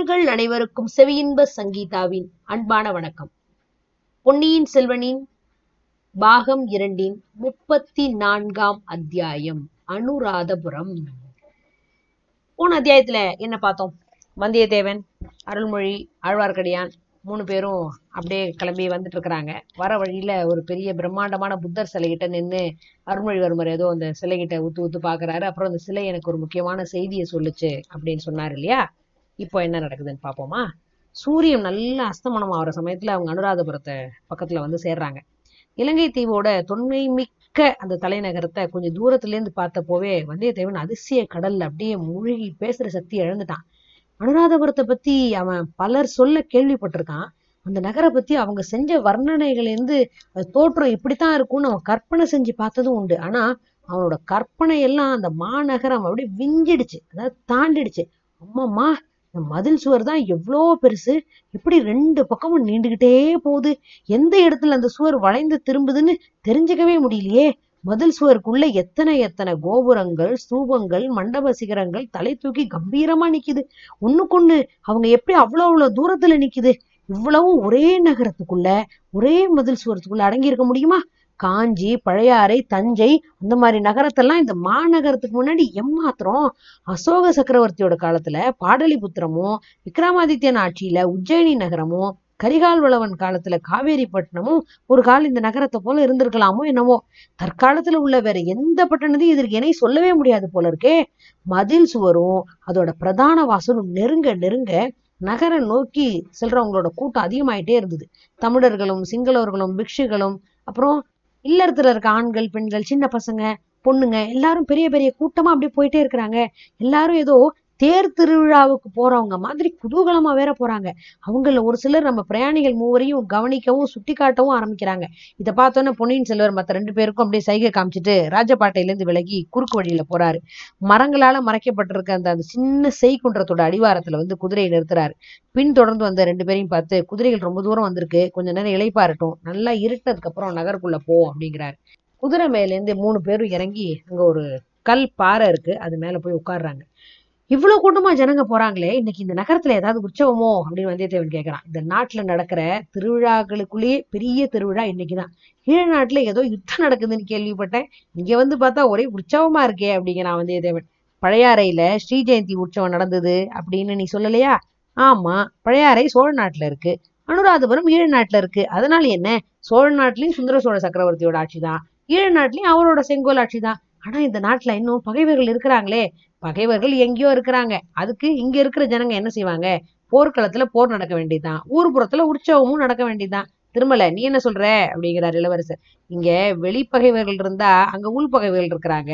நேயர்கள் அனைவருக்கும் செவியின்ப சங்கீதாவின் அன்பான வணக்கம். பொன்னியின் செல்வனின் பாகம் இரண்டின் முப்பத்தி நான்காம் அத்தியாயம் அனுராதபுரம். போன அத்தியாயத்துல என்ன பார்த்தோம்? வந்தியத்தேவன் அருள்மொழி ஆழ்வார்க்கடியான் மூணு பேரும் அப்படியே கிளம்பி வந்துட்டு இருக்கிறாங்க. வர வழியில ஒரு பெரிய பிரம்மாண்டமான புத்தர் சிலைகிட்ட நின்று அருள்மொழிவர்மர் ஏதோ அந்த சிலைகிட்ட ஊத்து ஊத்து பாக்குறாரு அப்புறம் அந்த சிலை எனக்கு ஒரு முக்கியமான செய்தியை சொல்லுச்சு அப்படின்னு சொன்னார் இல்லையா? இப்போ என்ன நடக்குதுன்னு பார்ப்போமா சூரியன் நல்ல அஸ்தமனம் ஆகிற சமயத்தில் அவங்க அனுராதபுரத்தை பக்கத்துல வந்து சேர்றாங்க. இலங்கை தீவோட தொன்மை மிக்க அந்த தலைநகரத்தை கொஞ்சம் தூரத்துல இருந்து பார்த்தப்போவே வந்தியத்தேவன் அதிசய கடல்ல அப்படியே மூழ்கி பேசுற சக்தி இழந்துட்டான். அனுராதபுரத்தை பத்தி அவன் பலர் சொல்ல கேள்விப்பட்டிருக்கான். அந்த நகரை பத்தி அவங்க செஞ்ச வர்ணனைகள்லேருந்து தோற்றம் இப்படித்தான் இருக்கும்னு அவன் கற்பனை செஞ்சு பார்த்ததும் உண்டு. ஆனா அவனோட கற்பனை எல்லாம் அந்த மாநகரம் அப்படியே விஞ்சிடுச்சு அதாவது தாண்டிடுச்சு. அம்மாம்மா இந்த மதில் சுவர் தான் எவ்வளோ பெருசு? இப்படி ரெண்டு பக்கமும் நீண்டுகிட்டே போகுது? எந்த இடத்துல அந்த சுவர் வளைந்து திரும்புதுன்னு தெரிஞ்சுக்கவே முடியலையே. மதில் சுவருக்குள்ள எத்தனை எத்தனை கோபுரங்கள் ஸ்தூபங்கள் மண்டப சிகரங்கள் தலை தூக்கி கம்பீரமா நிக்குது. ஒண்ணுக்கொண்ணு அவங்க எப்படி அவ்வளோ அவ்வளோ தூரத்துல நிக்குது? இவ்வளவும் ஒரே நகரத்துக்குள்ள ஒரே மதில் சுவரத்துக்குள்ள அடங்கி இருக்க முடியுமா? காஞ்சி பழையாறை தஞ்சை அந்த மாதிரி நகரத்தெல்லாம் இந்த மாநகரத்துக்கு முன்னாடி எம்மாத்திரம் அசோக சக்கரவர்த்தியோட காலத்துல பாடலிபுத்திரமும் விக்ரமாதித்யன் ஆட்சியில உஜ்ஜயினி நகரமும் கரிகால் வளவன் காலத்துல காவேரிப்பட்டினமும் ஒரு கால் இந்த நகரத்தை போல இருந்திருக்கலாமோ என்னவோ. தற்காலத்துல உள்ள வேற எந்த பட்டணத்தையும் இதற்கு இணை சொல்லவே முடியாது போல இருக்கே. மதில் சுவரும் அதோட பிரதான வாசலும் நெருங்க நெருங்க நகரை நோக்கி செல்றவங்களோட கூட்டம் அதிகமாயிட்டே இருந்தது. தமிழர்களும் சிங்களவர்களும் பிக்ஷுகளும் அப்புறம் இல்லறத்துல இருக்க ஆண்கள் பெண்கள் சின்ன பசங்க பொண்ணுங்க எல்லாரும் பெரிய பெரிய கூட்டமா அப்படியே போயிட்டே இருக்கிறாங்க. எல்லாரும் ஏதோ தேர் திருவிழாவுக்கு போறவங்க மாதிரி குதூகலமா வேற போறாங்க. அவங்கள ஒரு சிலர் நம்ம பிரயாணிகள் மூவரையும் கவனிக்கவும் சுட்டி காட்டவும் ஆரம்பிக்கிறாங்க. இதை பார்த்தோன்னே பொன்னியின் செல்வர் மத்த ரெண்டு பேருக்கும் அப்படியே சைகை காமிச்சிட்டு ராஜபாட்டையில இருந்து விலகி குறுக்கு வழியில போறாரு. மரங்களால மறைக்கப்பட்டிருக்க அந்த அந்த சின்ன செய்குன்றத்தோட அடிவாரத்துல வந்து குதிரையை நிறுத்துறாரு. பின் தொடர்ந்து வந்த ரெண்டு பேரையும் பார்த்து குதிரைகள் ரொம்ப தூரம் வந்திருக்கு. கொஞ்ச நேரம் இளைப்பாறட்டும் நல்லா இருட்டதுக்கு அப்புறம் நகருக்குள்ள போ அப்படிங்கிறாரு. குதிரை மேல இருந்து மூணு பேரும் இறங்கி அங்க ஒரு கல் பாறை இருக்கு. அது மேல போய் உட்கார்றாங்க. இவ்வளவு கூட்டமா ஜனங்க போறாங்களே இன்னைக்கு இந்த நகரத்துல ஏதாவது உற்சவமோ அப்படின்னு வந்தியத்தேவன் கேட்கிறான் இந்த நாட்டுல நடக்கிற திருவிழாக்களுக்குள்ளேயே பெரிய திருவிழா இன்னைக்குதான் கீழ நாட்டுல ஏதோ யுத்தம் நடக்குதுன்னு கேள்விப்பட்டேன். இங்க வந்து பார்த்தா ஒரே உற்சவமா இருக்கே அப்படிங்கிறான் வந்தியத்தேவன். பழையாறையில ஸ்ரீ ஜெயந்தி உற்சவம் நடந்தது அப்படின்னு நீ சொல்லலையா? ஆமா பழையாறை சோழ நாட்டுல இருக்கு. அனுராதபுரம் ஈழ நாட்டுல இருக்கு. அதனால என்ன? சோழ நாட்டிலையும் சுந்தர சோழ சக்கரவர்த்தியோட ஆட்சிதான் ஈழ நாட்டிலையும் அவரோட செங்கோல் ஆட்சிதான் ஆனா இந்த நாட்டுல இன்னும் பகைவர்கள் இருக்கிறாங்களே. பகைவர்கள் எங்கேயோ இருக்கிறாங்க. அதுக்கு இங்க இருக்கிற ஜனங்க என்ன செய்வாங்க? போர்க்களத்துல போர் நடக்க வேண்டியதுதான். ஊர்புறத்துல உற்சவமும் நடக்க வேண்டியதுதான். திருமலை நீ என்ன சொல்ற? அப்படிங்கிறார் இளவரசர். இங்க வெளிப்பகைவர்கள் இருந்தா அங்க உள் பகைவர்கள் இருக்கிறாங்க.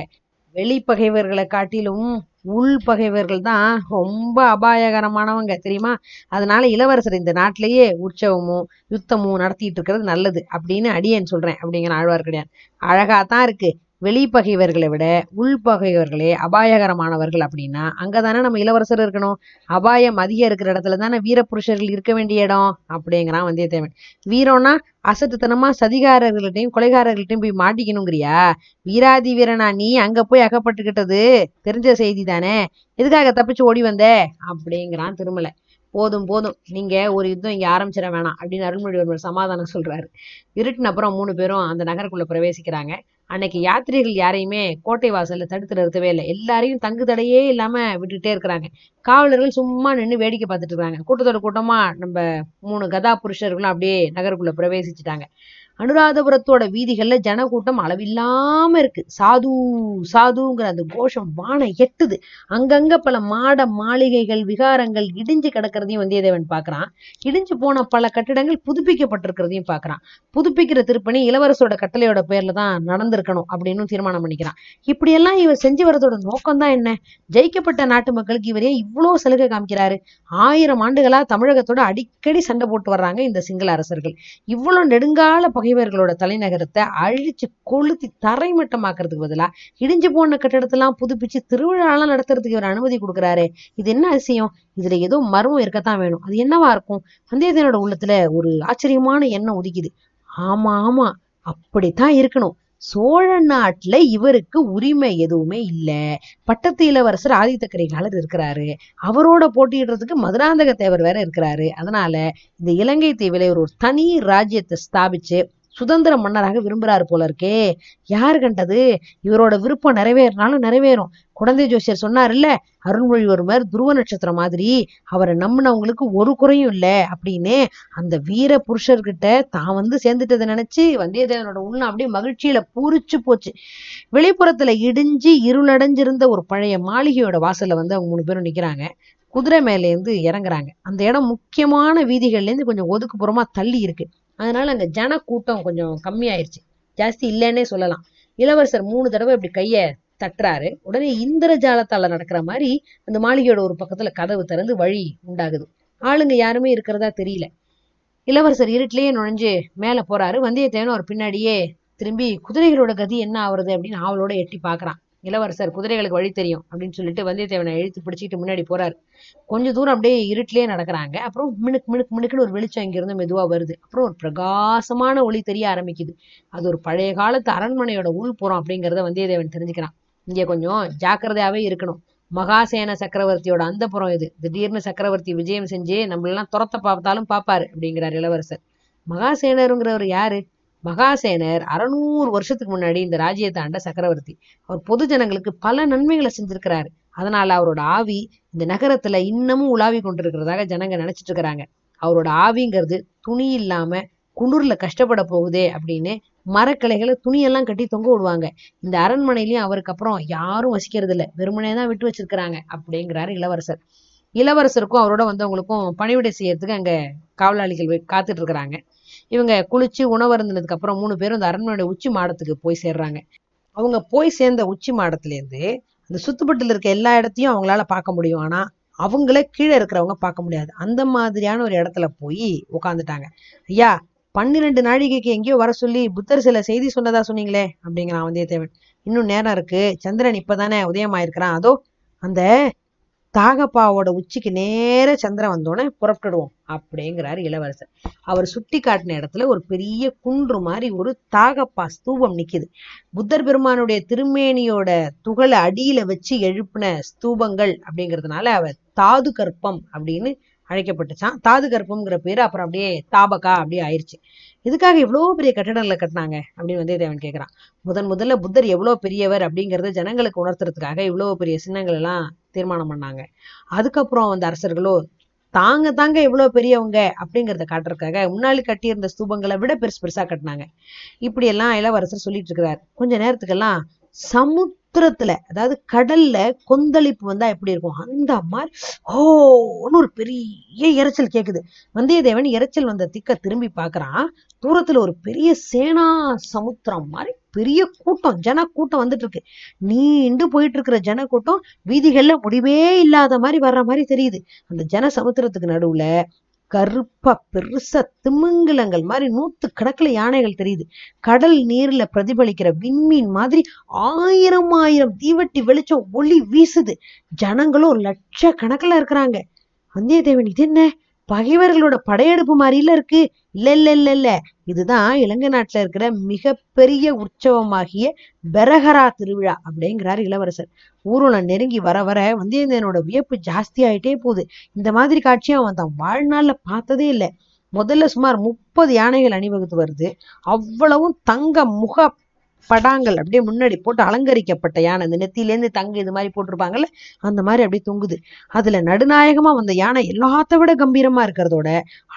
வெளிப்பகைவர்களை காட்டிலும் உள் பகைவர்கள் தான் ரொம்ப அபாயகரமானவங்க தெரியுமா? அதனால இளவரசர் இந்த நாட்டிலேயே உற்சவமும் யுத்தமும் நடத்திட்டு இருக்கிறது நல்லது அப்படின்னு அடியேன் சொல்றேன் அப்படிங்கிற ஆழ்வார்க்கடியான். அழகா தான் இருக்கு. வெளிப்பகைவர்களை விட உள்பகைவர்களே அபாயகரமானவர்கள் அப்படின்னா அங்கே தானே நம்ம இளவரசர் இருக்கணும். அபாயம் அதிகம் இருக்கிற இடத்துல தானே வீரபுருஷர்கள் இருக்க வேண்டிய இடம் அப்படிங்கிறான் வந்தியத்தேவன். வீரம்னா அசட்டுத்தனமா சதிகாரர்கள்ட்டையும் கொலைகாரர்கள்ட்டையும் போய் மாட்டிக்கணுங்கிறியா? வீராதி வீரனா நீ அங்கே போய் அகப்பட்டுக்கிட்டது தெரிஞ்ச செய்தி தானே எதுக்காக தப்பிச்சு ஓடி வந்த? அப்படிங்கிறான் திருமலை. போதும் போதும். நீங்க ஒரு யுத்தம் இங்க ஆரம்பிச்சிட வேணாம் அப்படின்னு அருள்மொழிவர்மர் சமாதானம் சொல்றாரு. இருட்டின அப்புறம் மூணு பேரும் அந்த நகருக்குள்ள பிரவேசிக்கிறாங்க. அன்னைக்கு யாத்திரிகள் யாரையுமே கோட்டை வாசல்ல தடுத்து நிறுத்தவே இல்லை. எல்லாரையும் தங்கு தடையே இல்லாம விட்டுட்டே இருக்கிறாங்க. காவலர்கள் சும்மா நின்று வேடிக்கை பார்த்துட்டு இருக்காங்க. கூட்டத்தோட கூட்டமா நம்ம மூணு கதா புருஷர்களும் அப்படியே நகருக்குள்ள பிரவேசிச்சுட்டாங்க. அனுராதபுரத்தோட வீதிகள்ல ஜனக்கூட்டம் அளவில்லாம இருக்கு. சாது சாதுங்கிற அந்த கோஷம் வான எட்டுது. அங்கங்க பல மாட மாளிகைகள் விகாரங்கள் இடிஞ்சு கிடக்கிறதையும் வந்தியத்தேவன் பாக்குறான். இடிஞ்சு போன பல கட்டிடங்கள் புதுப்பிக்கப்பட்டிருக்கிறதையும் பாக்குறான். புதுப்பிக்கிற திருப்பணி இளவரசோட கட்டளையோட பேர்ல தான் நடந்திருக்கணும் அப்படின்னு தீர்மானம் பண்ணிக்கிறான். இப்படியெல்லாம் இவர் செஞ்சு வரதோட நோக்கம் தான் என்ன? ஜெயிக்கப்பட்ட நாட்டு மக்களுக்கு இவரே இவ்வளவு சலுகை காமிக்கிறாரு? ஆயிரம் ஆண்டுகளா தமிழகத்தோட அடிக்கடி சண்டை போட்டு வர்றாங்க இந்த சிங்கள அரசர்கள். இவ்வளவு நெடுங்கால பகைவர்களோட தலைநகரத்தை அழிச்சு கொளுத்தி தரைமட்டமாக்குறதுக்கு பதிலா இடிஞ்சு போன கட்டிடத்தெல்லாம் புதுப்பிச்சு திருவிழாலாம் நடத்துறதுக்கு இவர் அனுமதி கொடுக்குறாரு. இது என்ன அதிசயம்? இதுல ஏதோ மர்மம் இருக்கத்தான் வேணும். அது என்னவா இருக்கும்? வந்தியத்தேவனோட உள்ளத்துல ஒரு ஆச்சரியமான எண்ணம் உதிக்குது. ஆமா ஆமா அப்படித்தான் இருக்கணும். சோழ நாட்டுல இவருக்கு உரிமை எதுவுமே இல்ல. பட்டத்து இளவரசர் ஆதித்த கரிகாலர் இருக்கிறாரு. அவரோட போட்டியிடுறதுக்கு மதுராந்தக தேவர் வேற இருக்கிறாரு. அதனால இந்த இலங்கை தீவில ஒரு தனி ராஜ்யத்தை ஸ்தாபிச்சு சுதந்திர மன்னராக விரும்புறாரு போல இருக்கே. யார் கண்டது? இவரோட விருப்பம் நிறைவேறினாலும் நிறைவேறும். குழந்தை ஜோசியர் சொன்னார்ல அருள்மொழிவர்மர் துருவ நட்சத்திரம் மாதிரி அவரை நம்பினவங்களுக்கு ஒரு குறையும் இல்லை அப்படின்னு அந்த வீர புருஷர்கிட்ட தான் வந்து சேர்ந்துட்டதை நினைச்சு வந்தியத்தேவனோட உள்ள அப்படியே மகிழ்ச்சியில பூரிச்சு போச்சு. வெளிப்புறத்துல இடிஞ்சு இருளடைஞ்சிருந்த ஒரு பழைய மாளிகையோட வாசல்ல வந்து அவங்க மூணு பேரும் நிக்கிறாங்க. குதிரை மேலேருந்து இறங்குறாங்க. அந்த இடம் முக்கியமான வீதிகள்லேருந்து கொஞ்சம் ஒதுக்குப்புறமா தள்ளி இருக்கு. அதனால அந்த ஜன கூட்டம் கொஞ்சம் கம்மியாயிருச்சு. ஜாஸ்தி இல்லைன்னே சொல்லலாம். இளவரசர் மூணு தடவை இப்படி கைய தட்டுறாரு. உடனே இந்திரஜாலத்தால நடக்கிற மாதிரி அந்த மாளிகையோட ஒரு பக்கத்துல கதவு திறந்து வழி உண்டாகுது. ஆளுங்க யாருமே இருக்கிறதா தெரியல. இளவரசர் இருட்டிலேயே நுழைஞ்சு மேல போறாரு. வந்தியத்தேவன் அவர் பின்னாடியே திரும்பி குதிரைகளோட கதி என்ன ஆகுறது அப்படின்னு அவளோட எட்டி பார்க்கறான் இளவரசர் குதிரைகளுக்கு வழி தெரியும் அப்படின்னு சொல்லிட்டு வந்தியத்தேவனை இழுத்து பிடிச்சிட்டு முன்னாடி போறாரு. கொஞ்ச தூரம் அப்படியே இருட்டிலேயே நடக்கிறாங்க. அப்புறம் மினுக்கு மினுக்கு மினுக்குன்னு ஒரு வெளிச்சம் இங்கிருந்து மெதுவா வருது. அப்புறம் ஒரு பிரகாசமான ஒளி தெரிய ஆரம்பிக்குது. அது ஒரு பழைய காலத்து அரண்மனையோட உள்புறம் அப்படிங்கிறத வந்தியத்தேவன் தெரிஞ்சுக்கிறான். இங்க கொஞ்சம் ஜாக்கிரதையாவே இருக்கணும். மகாசேன சக்கரவர்த்தியோட அந்த புறம் இது. திடீர்னு சக்கரவர்த்தி விஜயம் செஞ்சு நம்மளெல்லாம் துரத்த பார்த்தாலும் பார்ப்பாரு அப்படிங்கிறார் இளவரசர். மகாசேனருங்கிறவர் யாரு? மகாசேனர் அறநூறு வருஷத்துக்கு முன்னாடி இந்த ராஜ்யத்தை ஆண்ட சக்கரவர்த்தி. அவர் பொது ஜனங்களுக்கு பல நன்மைகளை செஞ்சிருக்கிறாரு. அதனால அவரோட ஆவி இந்த நகரத்துல இன்னமும் உலாவி கொண்டிருக்கிறதாக ஜனங்க நினைச்சிட்டு இருக்கிறாங்க அவரோட ஆவிங்கிறது துணி இல்லாம குளிர்ல கஷ்டப்பட போகுதே அப்படின்னு மரக்கிளைகளை துணியெல்லாம் கட்டி தொங்க விடுவாங்க. இந்த அரண்மனையிலயும் அவருக்கு அப்புறம் யாரும் வசிக்கிறது இல்லை வெறுமனே தான் விட்டு வச்சிருக்கிறாங்க அப்படிங்கிறாரு இளவரசர். இளவரசருக்கும் அவரோட வந்தவங்களுக்கும் பணிவிடை செய்யறதுக்கு அங்க காவலாளிகள் காத்துட்டு இருக்கிறாங்க. இவங்க குளிச்சு உணவருந்தினதுக்கு அப்புறம் மூணு பேரும் இந்த அரண்மனையோட உச்சி மாடத்துக்கு போய் சேர்றாங்க. அவங்க போய் சேர்ந்த உச்சி மாடத்துல இருந்து அந்த சுத்துப்பட்டில் இருக்க எல்லா இடத்தையும் அவங்களால பார்க்க முடியும். ஆனா அவங்கள கீழே இருக்கிறவங்க பார்க்க முடியாது. அந்த மாதிரியான ஒரு இடத்துல போய் உட்காந்துட்டாங்க ஐயா பன்னிரெண்டு நாழிகைக்கு எங்கேயோ வர சொல்லி புத்தர் சில செய்தி சொன்னதா சொன்னீங்களே? அப்படிங்கிறான் வந்தியத்தேவன் இன்னும் நேரம் இருக்கு. சந்திரன் இப்பதானே உதயமாயிருக்கிறான். அதோ அந்த தாகப்பாவோட உச்சிக்கு நேர சந்திரன் வந்தோடனே புறப்பட்டுடுவோம் அப்படிங்கிறாரு இளவரசர். அவர் சுட்டி காட்டின இடத்துல ஒரு பெரிய குன்று மாதிரி ஒரு தாகப்பா ஸ்தூபம் நிக்குது. புத்தர் பெருமானுடைய திருமேனியோட துகளை அடியில வச்சு எழுப்பின ஸ்தூபங்கள் அப்படிங்கிறதுனால அவர் தாது கற்பம் அப்படின்னு அழைக்கப்பட்டுச்சான் தாது கற்பம்ங்கிற பேரு அப்புறம் அப்படியே தாபகா அப்படியே ஆயிருச்சு. இதுக்காக இவ்வளவு பெரிய கட்டடங்களை கட்டினாங்க அப்படின்னு வந்து தேவன் கேட்குறான் முதன் முதல்ல புத்தர் எவ்வளவு பெரியவர் அப்படிங்கறத ஜனங்களுக்கு உணர்த்துறதுக்காக இவ்வளவு பெரிய சின்னங்கள் எல்லாம் தீர்மானம் பண்ணாங்க. அதுக்கப்புறம் அந்த அரசர்களோ தாங்க தாங்க எவ்வளோ பெரியவங்க அப்படிங்கிறத காட்டுறதுக்காக முன்னாடி கட்டியிருந்த ஸ்தூபங்களை விட பெருசு பெருசா கட்டினாங்க. இப்படி எல்லாம் இளவரசர் சொல்லிட்டு இருக்கிறார். கொஞ்ச நேரத்துக்கெல்லாம் சமுத்திரத்துல அதாவது கடல்ல கொந்தளிப்பு வந்தா எப்படி இருக்கும்? அந்த மாதிரி ஓன்னு ஒரு பெரிய இரைச்சல் கேக்குது. வந்தியத்தேவன் இரைச்சல் வந்த திக்க திரும்பி பாக்குறான் தூரத்துல ஒரு பெரிய சேனா சமுத்திரம் மாதிரி பெரிய கூட்டம் ஜன கூட்டம் வந்துட்டு இருக்கு நீண்டு போயிட்டு இருக்கிற ஜன கூட்டம் வீதிகள்ல முடிவே இல்லாத மாதிரி வர்ற மாதிரி தெரியுது. அந்த ஜன சமுத்திரத்துக்கு நடுவுல கருப்பா பெருசா திமிங்கலங்கள் மாதிரி நூத்து கணக்குல யானைகள் தெரியுது. கடல் நீர்ல பிரதிபலிக்கிற விண்மீன் மாதிரி ஆயிரம் ஆயிரம் தீவட்டி வெளிச்சம் ஒளி வீசுது. ஜனங்களும் லட்ச கணக்குல இருக்கிறாங்க. வந்தியத்தேவன் இது என்ன? பகைவர்களோட படையெடுப்பு மாதிரில இருக்கு. இல்ல இல்ல இல்ல இல்ல. இதுதான் இலங்கை நாட்டுல இருக்கிற மிகப்பெரிய உற்சவமாகிய பெரகரா திருவிழா அப்படிங்கிறார் இளவரசர். ஊர்வலம் நெருங்கி வர வர வந்தியத்தேவனோட வியப்பு ஜாஸ்தி ஆயிட்டே போகுது. இந்த மாதிரி காட்சியை அவன் தான் வாழ்நாள்ல பார்த்ததே இல்லை. முதல்ல சுமார் முப்பது யானைகள் அணிவகுத்து வருது. அவ்வளவும் தங்க முக படாங்கள் அப்படியே முன்னாடி போட்டு அலங்கரிக்கப்பட்ட யானை இந்த நெத்தியிலேருந்து தங்க இது மாதிரி போட்டிருப்பாங்கல்ல அந்த மாதிரி அப்படியே தொங்குது. அதுல நடுநாயகமா வந்த யானை எல்லாத்த விட கம்பீரமா இருக்கிறதோட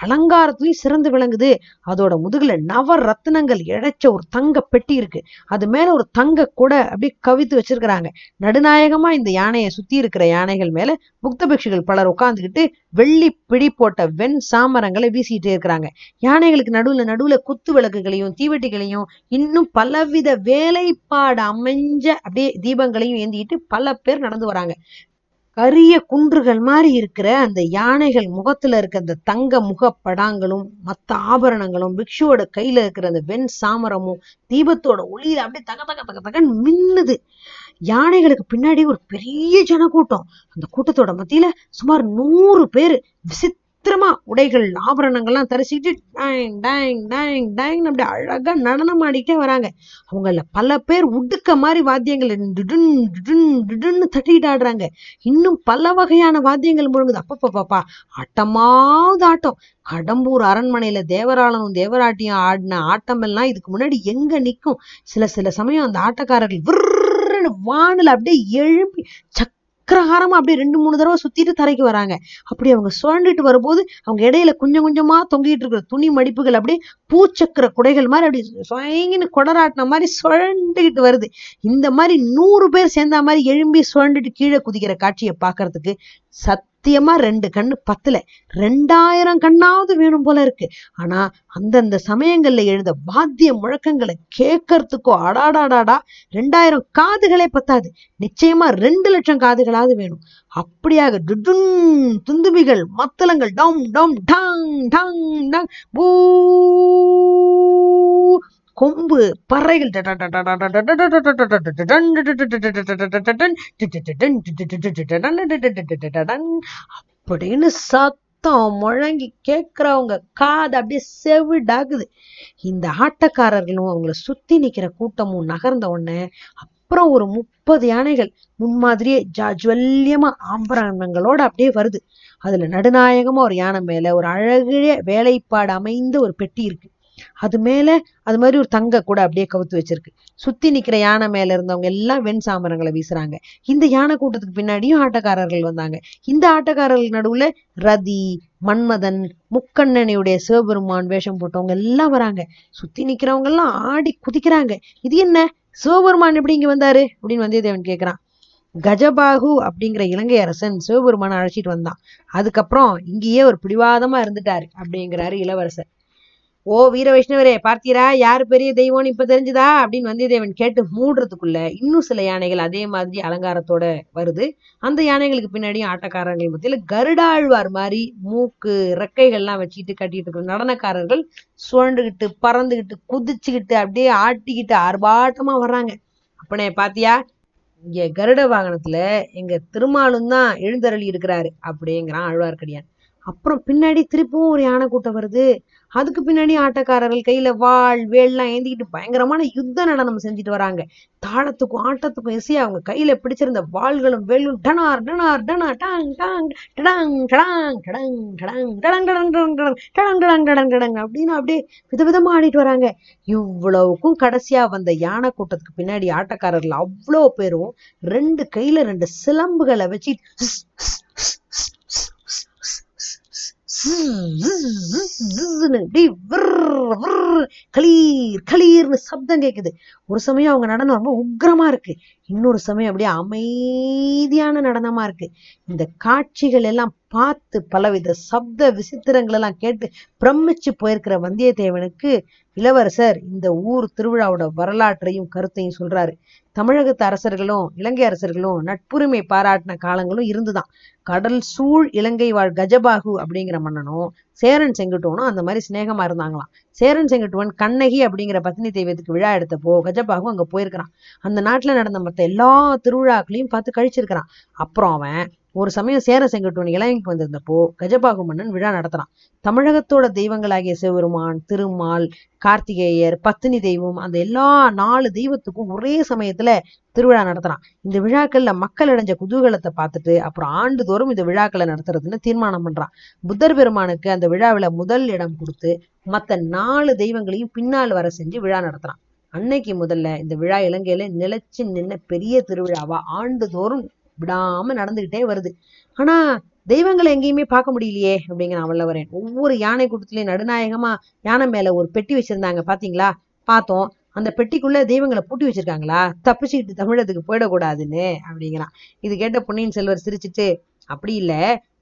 அலங்காரத்துலயும் சிறந்து விளங்குது. அதோட முதுகுல நவ ரத்னங்கள் இழைச்ச ஒரு தங்க பெட்டி இருக்கு. அது மேல ஒரு தங்க கொடை அப்படியே கவித்து வச்சிருக்கிறாங்க. நடுநாயகமா இந்த யானையை சுத்தி இருக்கிற யானைகள் மேல புக்தபிக்ஷுகள் பலர் உட்காந்துக்கிட்டு வெள்ளி பிடி போட்ட வெண் சாமரங்களை வீசிட்டே இருக்கிறாங்க. யானைகளுக்கு நடுவுல நடுவுல குத்து விளக்குகளையும் தீவெட்டிகளையும் இன்னும் பலவித வேலைப்பாடு அமைஞ்ச அப்படியே தீபங்களையும் ஏந்திட்டு பல பேர் நடந்து வராங்க. கரிய குன்றுகள் மாதிரி இருக்கிற அந்த யானைகள் முகத்துல இருக்க அந்த தங்க முகப்படாங்களும் மத்த ஆபரணங்களும் பிக்ஷுவோட கையில இருக்கிற அந்த வெண் சாமரமும் தீபத்தோட ஒளியில அப்படியே தக தக தக தகன்னு மின்னுது. யானைகளுக்கு பின்னாடி ஒரு பெரிய ஜனக்கூட்டம். அந்த கூட்டத்தோட மத்தியில சுமார் நூறு பேர் விசித் பத்திரமா உடைகள் ஆபரணங்கள்லாம் தரிசிக்கிட்டு டேங் டேங் டேங் டேங் அப்படி அழகா நடனம் ஆடிக்கிட்டே வராங்க. அவங்கள பல பேர் உடுக்க மாதிரி வாத்தியங்கள் டிடுன்னு தட்டிக்கிட்டு ஆடுறாங்க. இன்னும் பல வகையான வாத்தியங்கள் முழுங்குது. அப்பப்பா ஆட்டமாவது ஆட்டம். கடம்பூர் அரண்மனையில தேவராளனும் தேவராட்டியும் ஆடின ஆட்டம் எல்லாம் இதுக்கு முன்னாடி எங்க நிக்கும்? சில சில சமயம் அந்த ஆட்டக்காரர்கள் விர்ருன்னு வானில் அப்படியே எழுப்பி சக்கரஹாரமா அப்படியே ரெண்டு மூணு தடவை சுத்திட்டு தரைக்கு வராங்க. அப்படி அவங்க சுழண்டுட்டு வரும்போது அவங்க இடையில கொஞ்சம் கொஞ்சமா தொங்கிட்டு இருக்கிற துணி மடிப்புகள் அப்படியே பூச்சக்கர குடைகள் மாதிரி அப்படி சுயங்கின்னு கொடராட்டின மாதிரி சுழண்டுகிட்டு வருது. இந்த மாதிரி நூறு பேர் சேர்ந்த மாதிரி எழும்பி சுழண்டுட்டு கீழே குதிக்கிற காட்சியை பார்க்கிறதுக்கு சத்தியமா ரெண்டு கண்ணு பத்தல. ரெண்டாயிரம் கண்ணாவது வேணும் போல இருக்கு. ஆனா அந்தந்த சமயங்கள்ல எழுந்த வாத்திய முழக்கங்களை கேட்கறதுக்கோ அடாடாடாடா ரெண்டாயிரம் காதுகளே பத்தாது. நிச்சயமா ரெண்டு லட்சம் காதுகளாவது வேணும். அப்படியாக டுடுன் துந்துபிகள் மத்தளங்கள் டம் டம் டாங் டாங் டாங் பூ கொம்பு பறைகள் அப்படின்னு சத்தம் முழங்கி கேட்கிறவங்க காது அப்படியே செவிடாகுது இந்த ஆட்டக்காரர்களும் அவங்கள சுத்தி நிக்கிற கூட்டமும் நகர்ந்த உடனே அப்புறம் ஒரு முப்பது யானைகள் முன்மாதிரியே ஜாஜ்வல்யமா ஆம்பரணங்களோட அப்படியே வருது அதுல நடுநாயகமா ஒரு யானை மேல ஒரு அழகிய வேலைப்பாடு அமைந்த ஒரு பெட்டி இருக்கு அது மேல அது மாதிரி ஒரு தங்க கூட அப்படியே கவுத்து வச்சிருக்கு. சுத்தி நிக்கிற யானை மேல இருந்தவங்க எல்லாம் வெண் சாமரங்களை வீசுறாங்க. இந்த யானை கூட்டத்துக்கு பின்னாடியும் ஆட்டக்காரர்கள் வந்தாங்க. இந்த ஆட்டக்காரர்கள் நடுவுல ரதி மன்மதன் முக்கண்ணனையுடைய சிவபெருமான் வேஷம் போட்டவங்க எல்லாம் வராங்க. சுத்தி நிக்கிறவங்க எல்லாம் ஆடி குதிக்கிறாங்க. இது என்ன? சிவபெருமான் எப்படி இங்க வந்தாரு? அப்படின்னு வந்தியத்தேவன் கேக்குறான். கஜபாகு அப்படிங்கிற இலங்கை அரசன் சிவபெருமானை அழைச்சிட்டு வந்தான். அதுக்கப்புறம் இங்கேயே ஒரு பிடிவாதமா இருந்துட்டாரு அப்படிங்கிறாரு இளவரசர். ஓ வீர வைஷ்ணவரே பார்த்தீரா? யார் பெரிய தெய்வம்னு இப்ப தெரிஞ்சுதா? அப்படின்னு வந்தியத்தேவன் கேட்டு மூடுறதுக்குள்ள இன்னும் சில யானைகள் அதே மாதிரி அலங்காரத்தோட வருது. அந்த யானைகளுக்கு பின்னாடியும் ஆட்டக்காரர்கள் மத்தியில கருடாழ்வார் மாதிரி மூக்கு ரெக்கைகள்லாம் வச்சுக்கிட்டு கட்டிட்டு இருக்கிற நடனக்காரர்கள் சுழண்டுகிட்டு பறந்துகிட்டு குதிச்சுக்கிட்டு அப்படியே ஆட்டிக்கிட்டு ஆர்ப்பாட்டமா வர்றாங்க. அப்பனே பாத்தியா? இங்க கருட வாகனத்துல எங்க திருமாலும் தான் எழுந்தருளி இருக்கிறாரு அப்படிங்கிறான் ஆழ்வார்க்கடியான். அப்புறம் பின்னாடி திருப்பவும் ஒரு யானை கூட்டம் வருது அதுக்கு பின்னாடி ஆட்டக்காரர்கள் கையில வாள் வேல்லாம் ஏந்திக்கிட்டு பயங்கரமான யுத்த நடனம் செஞ்சுட்டு வராங்க தாளத்துக்கும் ஆட்டத்துக்கும் இசையா அவங்க கையில பிடிச்சிருந்த வாள்களும் வேலும் டனார் டனார் டனா டாங் டாங் டடாங் டடாங் டடங் டடங் டடங் டடங் டடங் டடங் டடங் டடங் டடங் டடங் அப்படின்னு அப்படியே விதவிதமா ஆடிட்டு வராங்க இவ்வளவுக்கும் கடைசியா வந்த யானை கூட்டத்துக்கு பின்னாடி ஆட்டக்காரர்கள் அவ்வளோ பேரும் ரெண்டு கையில ரெண்டு சிலம்புகளை வச்சு அப்படியே விர் களீர் களீர்னு சப்தம் கேட்குது ஒரு சமயம் அவங்க நடனம் ரொம்ப உக்கிரமா இருக்கு. இன்னொரு சமயம் அப்படியே அமைதியான நடனமா இருக்கு. இந்த காட்சிகள் எல்லாம் பார்த்து பலவித சப்த விசித்திரங்கள் எல்லாம் கேட்டு பிரமிச்சு போயிருக்கிற வந்தியத்தேவனுக்கு இளவரசர் இந்த ஊர் திருவிழாவோட வரலாற்றையும் கருத்தையும் சொல்றாரு. தமிழகத்து அரசர்களும் இலங்கை அரசர்களும் நட்புரிமை பாராட்டின காலங்களும் இருந்துதான். கடல் சூழ் இலங்கை வாழ் கஜபாகு அப்படிங்கிற மன்னனும் சேரன் செங்குட்டுவனும் அந்த மாதிரி சிநேகமா இருந்தாங்களாம். சேரன் செங்குட்டுவன் கண்ணகி அப்படிங்கிற பத்னி தெய்வத்துக்கு விழா எடுத்தப்போ கஜபாகு அங்க போயிருக்கிறான். அந்த நாட்டுல நடந்த மத்த எல்லா திருவிழாக்களையும் பார்த்து கழிச்சிருக்கிறான். அப்புறம் அவன் ஒரு சமயம் சேர செங்கட்டுவன் இலங்கைக்கு வந்திருந்தப்போ கஜபாகு மன்னன் விழா நடத்துறான் தமிழகத்தோட தெய்வங்களாகிய சிவபெருமான் திருமால் கார்த்திகேயர் பத்தினி தெய்வம் அந்த எல்லா நாலு தெய்வத்துக்கும் ஒரே சமயத்துல திருவிழா நடத்துறான் இந்த விழாக்கள்ல மக்கள் அடைஞ்ச குதூகலத்தை பார்த்துட்டு அப்புறம் ஆண்டுதோறும் இந்த விழாக்களை நடத்துறதுன்னு தீர்மானம் பண்றான். புத்தர் பெருமானுக்கு அந்த விழாவில முதல் இடம் கொடுத்து மத்த நாலு தெய்வங்களையும் பின்னால் வர செஞ்சு விழா நடத்துறான் அன்னைக்கு முதல்ல இந்த விழா இலங்கையில நிலைச்சு நின்ன பெரிய திருவிழாவா? ஆண்டுதோறும் விடாம நடந்துகிட்டே வருது. ஆனா தெய்வங்களை எங்கேயுமே பார்க்க முடியலையே அப்படிங்கிற வல்லவரேன் ஒவ்வொரு யானை கூட்டத்திலையும் நடுநாயகமா யானை மேல ஒரு பெட்டி வச்சிருந்தாங்க பாத்தீங்களா? பார்த்தோம். அந்த பெட்டிக்குள்ள தெய்வங்களை பூட்டி வச்சிருக்காங்களா? தப்பிச்சுக்கிட்டு தமிழகத்துக்கு போயிடக்கூடாதுன்னு அப்படிங்கிறான். இது கேட்ட பொன்னியின் செல்வர் சிரிச்சிட்டு அப்படி இல்ல.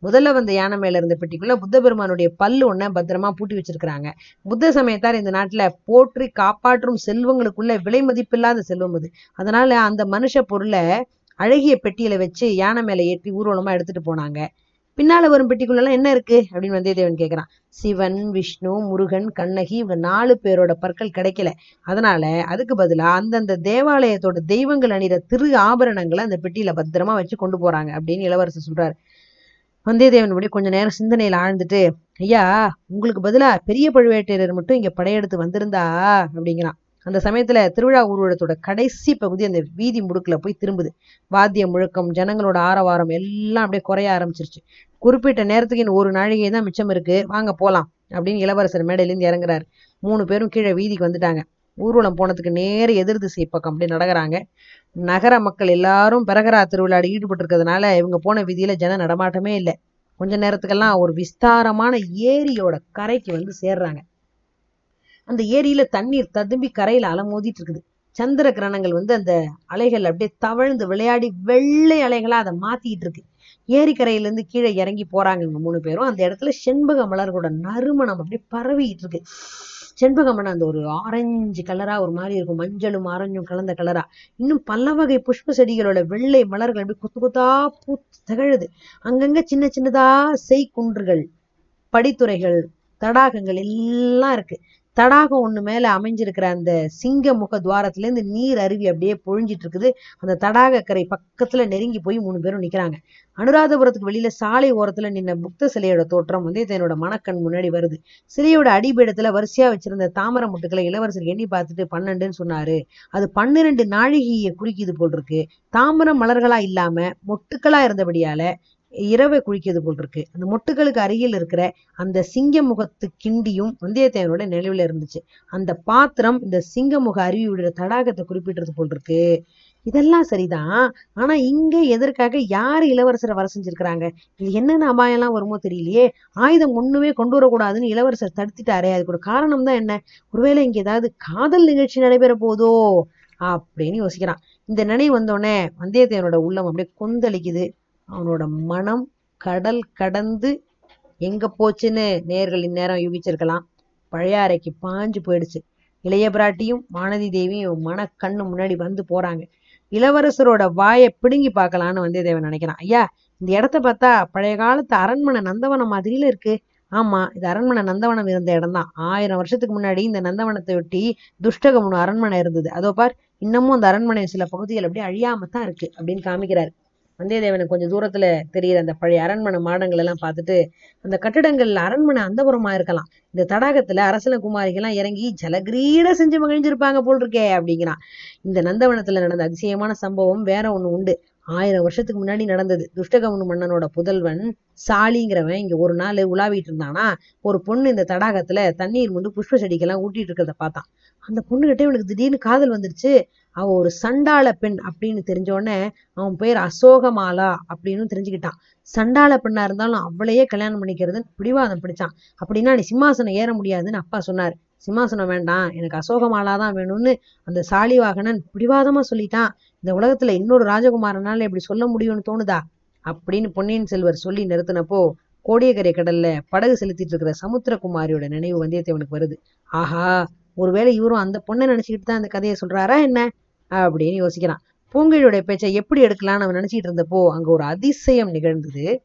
முதல்ல வந்த யானை மேல இருந்த பெட்டிக்குள்ள புத்த பெருமானுடைய பல்லு ஒன்ன பத்திரமா பூட்டி வச்சிருக்கிறாங்க. புத்த சமயத்தார் இந்த நாட்டுல போற்றி காப்பாற்றும் செல்வங்களுக்குள்ள விலை மதிப்பில்லாத செல்வம் அது. அதனால அந்த மனுஷ பொருளை அழகிய பெட்டியில வச்சு யானை மேல ஏற்றி ஊர்வலமா எடுத்துட்டு போனாங்க. பின்னால வரும் பெட்டிக்குள்ள என்ன இருக்கு? அப்படின்னு வந்தியத்தேவன் கேக்குறான். சிவன் விஷ்ணு முருகன் கண்ணகி இவங்க நாலு பேரோட பற்கள் கிடைக்கல. அதனால அதுக்கு பதிலா அந்தந்த தேவாலயத்தோட தெய்வங்கள் அணிகிற திரு ஆபரணங்களை அந்த பெட்டியில பத்திரமா வச்சு கொண்டு போறாங்க அப்படின்னு இளவரசர் சொல்றாரு. வந்தியத்தேவன் இப்படி கொஞ்ச நேரம் சிந்தனையில் ஆழ்ந்துட்டு ஐயா உங்களுக்கு பதிலா பெரிய பழுவேட்டரையர் மட்டும் இங்க படையெடுத்து வந்திருந்தா? அப்படிங்கிறான். அந்த சமயத்துல திருவிழா ஊர்வலத்தோட கடைசி பகுதி அந்த வீதி முடுக்கில் போய் திரும்புது. வாத்திய முழக்கம் ஜனங்களோட ஆரவாரம் எல்லாம் அப்படியே குறைய ஆரம்பிச்சிருச்சு. குறிப்பிட்ட நேரத்துக்கு இன்னும் ஒரு நாழிகை தான் மிச்சம் இருக்கு. வாங்க போலாம் அப்படின்னு இளவரசர் மேடையிலேருந்து இறங்குறாரு. மூணு பேரும் கீழே வீதிக்கு வந்துட்டாங்க. ஊர்வலம் போனதுக்கு நேர எதிர் திசை பக்கம் அப்படியே நடக்கிறாங்க. நகர மக்கள் எல்லாரும் பிரகரா திருவிழாவில் ஈடுபட்டு இருக்கிறதுனால இவங்க போன வீதியில ஜன நடமாட்டமே இல்லை. கொஞ்ச நேரத்துக்கெல்லாம் ஒரு விஸ்தாரமான ஏரியோட கரைக்கு வந்து சேர்றாங்க. அந்த ஏரியில தண்ணீர் ததும்பி கரையில அலமோதிட்டு இருக்குது. சந்திர கிரணங்கள் வந்து அந்த அலைகள் அப்படியே தவழ்ந்து விளையாடி வெள்ளை அலைகளா அதை மாத்திட்டு இருக்கு. ஏரிக்கரையில இருந்து கீழே இறங்கி போறாங்க இவங்க மூணு பேரும். அந்த இடத்துல செண்பக மலர்களோட நறுமணம் அப்படியே பரவிட்டு இருக்கு. செண்பகமணம் அந்த ஒரு ஆரஞ்சு கலரா ஒரு மாதிரி இருக்கும். மஞ்சளும் ஆரஞ்சும் கலந்த கலரா. இன்னும் பல வகை புஷ்ப செடிகளோட வெள்ளை மலர்கள் அப்படியே கொத்து கொத்தா பூத்து திகழுது. அங்கங்க சின்ன சின்னதா செய்குன்றுகள் படித்துறைகள் தடாகங்கள் எல்லாம் இருக்கு. தடாகம் ஒன்று மேலே அமைஞ்சிருக்கிற அந்த சிங்க முக துவாரத்துலேருந்து நீர் அருவி அப்படியே பொழிஞ்சிட்டு இருக்குது அந்த தடாக கரை பக்கத்தில் நெருங்கி போய் மூணு பேரும் நிற்கிறாங்க அனுராதபுரத்துக்கு வெளியில் சாலை ஓரத்தில் நின்ன புத்த சிலையோட தோற்றம் வந்து தன்னோட மனக்கண் முன்னாடி வருது. சிலையோட அடிபீடத்தில் வரிசையா வச்சிருந்த தாமர முட்டுக்களை இளவரசர் எண்ணி பார்த்துட்டு பன்னெண்டுன்னு சொன்னாரு. அது பன்னிரண்டு நாழிகையை குறிக்கிது போல் இருக்கு. தாமர மலர்களா இல்லாம மொட்டுக்களா இருந்தபடியால இரவை குளிக்கிறது போல் இருக்கு அந்த மொட்டுகளுக்கு அருகில் இருக்கிற அந்த சிங்க முகத்து கிண்டியும் வந்தியத்தேவனோட நினைவுல இருந்துச்சு. அந்த பாத்திரம் இந்த சிங்க முக அருவியோட தடாகத்தை குறிப்பிட்டது போல் இருக்கு இதெல்லாம் சரிதான். ஆனா இங்க எதற்காக யாரு இளவரசரை வர செஞ்சிருக்கிறாங்க? இது என்னென்ன அபாயம் எல்லாம் வருமோ தெரியலையே. ஆயுதம் ஒண்ணுமே கொண்டு வரக்கூடாதுன்னு இளவரசர் தடுத்துட்டாரே. அதுக்கு ஒரு காரணம் தான் என்ன? ஒருவேளை இங்க ஏதாவது காதல் நிகழ்ச்சி நடைபெற போதோ? அப்படின்னு யோசிக்கிறான். இந்த நினைவு வந்தோடனே வந்தியத்தேவனோட உள்ளம் அப்படியே கொந்தளிக்குது. அவனோட மனம் கடல் கடந்து எங்க போச்சுன்னு நேர்கள் இந்நேரம் யூகிச்சிருக்கலாம். பழையாறைக்கு பாஞ்சு போயிடுச்சு. இளைய பிராட்டியும் வானதி தேவியும் மன கண்ணு முன்னாடி வந்து போறாங்க. இளவரசரோட வாயை பிடுங்கி பார்க்கலான்னு வந்தியத்தேவன் நினைக்கிறான். ஐயா இந்த இடத்த பார்த்தா பழைய காலத்து அரண்மனை நந்தவனம் மாதிரில இருக்கு. ஆமா இது அரண்மனை நந்தவனம் இருந்த இடம்தான். ஆயிரம் வருஷத்துக்கு முன்னாடி இந்த நந்தவனத்தை ஒட்டி துஷ்டகமுனு அரண்மனை இருந்தது. அதோ பார் இன்னமும் அந்த அரண்மனை சில பகுதிகள் அப்படியே அழியாம தான் இருக்கு அப்படின்னு காமிக்கிறாரு. வந்தியத்தேவனுக்கு கொஞ்சம் தூரத்துல தெரியிற அந்த பழைய அரண்மனை மாடங்கள் எல்லாம் பார்த்துட்டு அந்த கட்டிடங்கள்ல அரண்மனை அந்தபுரமா இருக்கலாம். இந்த தடாகத்துல அரசன குமாரிகள்லாம் இறங்கி ஜலகிரீட செஞ்சு மகிழ்ந்திருப்பாங்க போல் இருக்கே அப்படிங்கிறான். இந்த நந்தவனத்துல நடந்த அதிசயமான சம்பவம் வேற ஒண்ணு உண்டு. ஆயிரம் வருஷத்துக்கு முன்னாடி நடந்தது. துஷ்டகமனு மன்னனோட புதல்வன் சாலிங்கிறவன் இங்க ஒரு நாள் உலாவிட்டு இருந்தானா ஒரு பொண்ணு இந்த தடாகத்துல தண்ணீர் முண்டு புஷ்ப செடிக்கெல்லாம் ஊட்டிட்டு இருக்கிறத பார்த்தான். அந்த பொண்ணுகிட்ட இவனுக்கு திடீர்னு காதல் வந்துருச்சு. அவ ஒரு சண்டாள பெண் அப்படின்னு தெரிஞ்சோடனே அவன் பேர் அசோகமாலா அப்படின்னு தெரிஞ்சுக்கிட்டான். சண்டாள பெண்ணா இருந்தாலும் அவளையே கல்யாணம் பண்ணிக்கிறதுன்னு பிடிவாதம் பிடிச்சான். அப்படின்னா நீ சிம்மாசனம் ஏற முடியாதுன்னு அப்பா சொன்னார். சிம்மாசனம் வேண்டாம் எனக்கு அசோகமாலா தான் வேணும்னு அந்த சாலிவாகனன் பிடிவாதமா சொல்லிட்டான். இந்த உலகத்துல இன்னொரு ராஜகுமாரனால இப்படி சொல்ல முடியும்னு தோணுதா? அப்படின்னு பொன்னியின் செல்வர் சொல்லி நிறுத்தினப்போ கோடியக்கரை கடல்ல படகு செலுத்திட்டு இருக்கிற சமுத்திரகுமாரியோட நினைவு வந்தியத்தேவனுக்கு வருது. ஆஹா ஒருவேளை இவரும் அந்த பொண்ணை நினைச்சுக்கிட்டு தான் அந்த கதையை சொல்றாரா என்ன? அப்படின்னு யோசிக்கிறான். பூங்கிழியோட பேச்சை எப்படி எடுக்கலாம்னு அவன் நினைச்சிட்டு இருந்தப்போ அங்க ஒரு அதிசயம் நிகழ்ந்தது.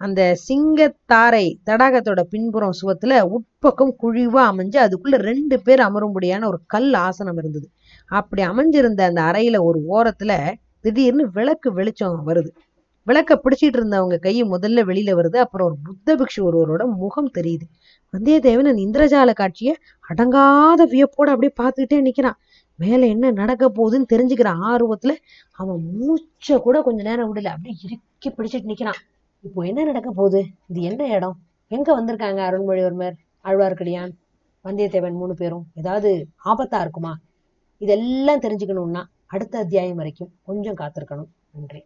அந்த சிங்கத்தாரை தடாகத்தோட பின்புறம் சுவத்துல உட்பக்கம் குழிவா அமைஞ்சு அதுக்குள்ள ரெண்டு பேர் அமரும்படியான ஒரு கல் ஆசனம் இருந்தது. அப்படி அமைஞ்சிருந்த அந்த அறையில ஒரு ஓரத்துல திடீர்னு விளக்கு வெளிச்சம் வருது. விளக்க பிடிச்சிட்டு இருந்தவங்க கை முதல்ல வெளியில வருது. அப்புறம் ஒரு புத்த பிக்ஷு ஒருவரோட முகம் தெரியுது. வந்தியத்தேவன் அந்த இந்திரஜால காட்சியை அடங்காத வியப்போட அப்படியே பார்த்துக்கிட்டே நிக்கிறான். மேல என்ன நடக்க போகுதுன்னு தெரிஞ்சுக்கிற ஆர்வத்துல அவன் மூச்சை கூட கொஞ்ச நேரம் விடல. அப்படியே இறுக்கி பிடிச்சிட்டு நிக்கிறான். இப்போ என்ன நடக்க போகுது? இது என்ன இடம்? எங்க வந்திருக்காங்க அருள்மொழிவர்மர் ஆழ்வார்க்கடியான் வந்தியத்தேவன் மூணு பேரும்? ஏதாவது ஆபத்தா இருக்குமா? இதெல்லாம் தெரிஞ்சுக்கணும்னா அடுத்த அத்தியாயம் வரைக்கும் கொஞ்சம் காத்திருக்கணும். நன்றி.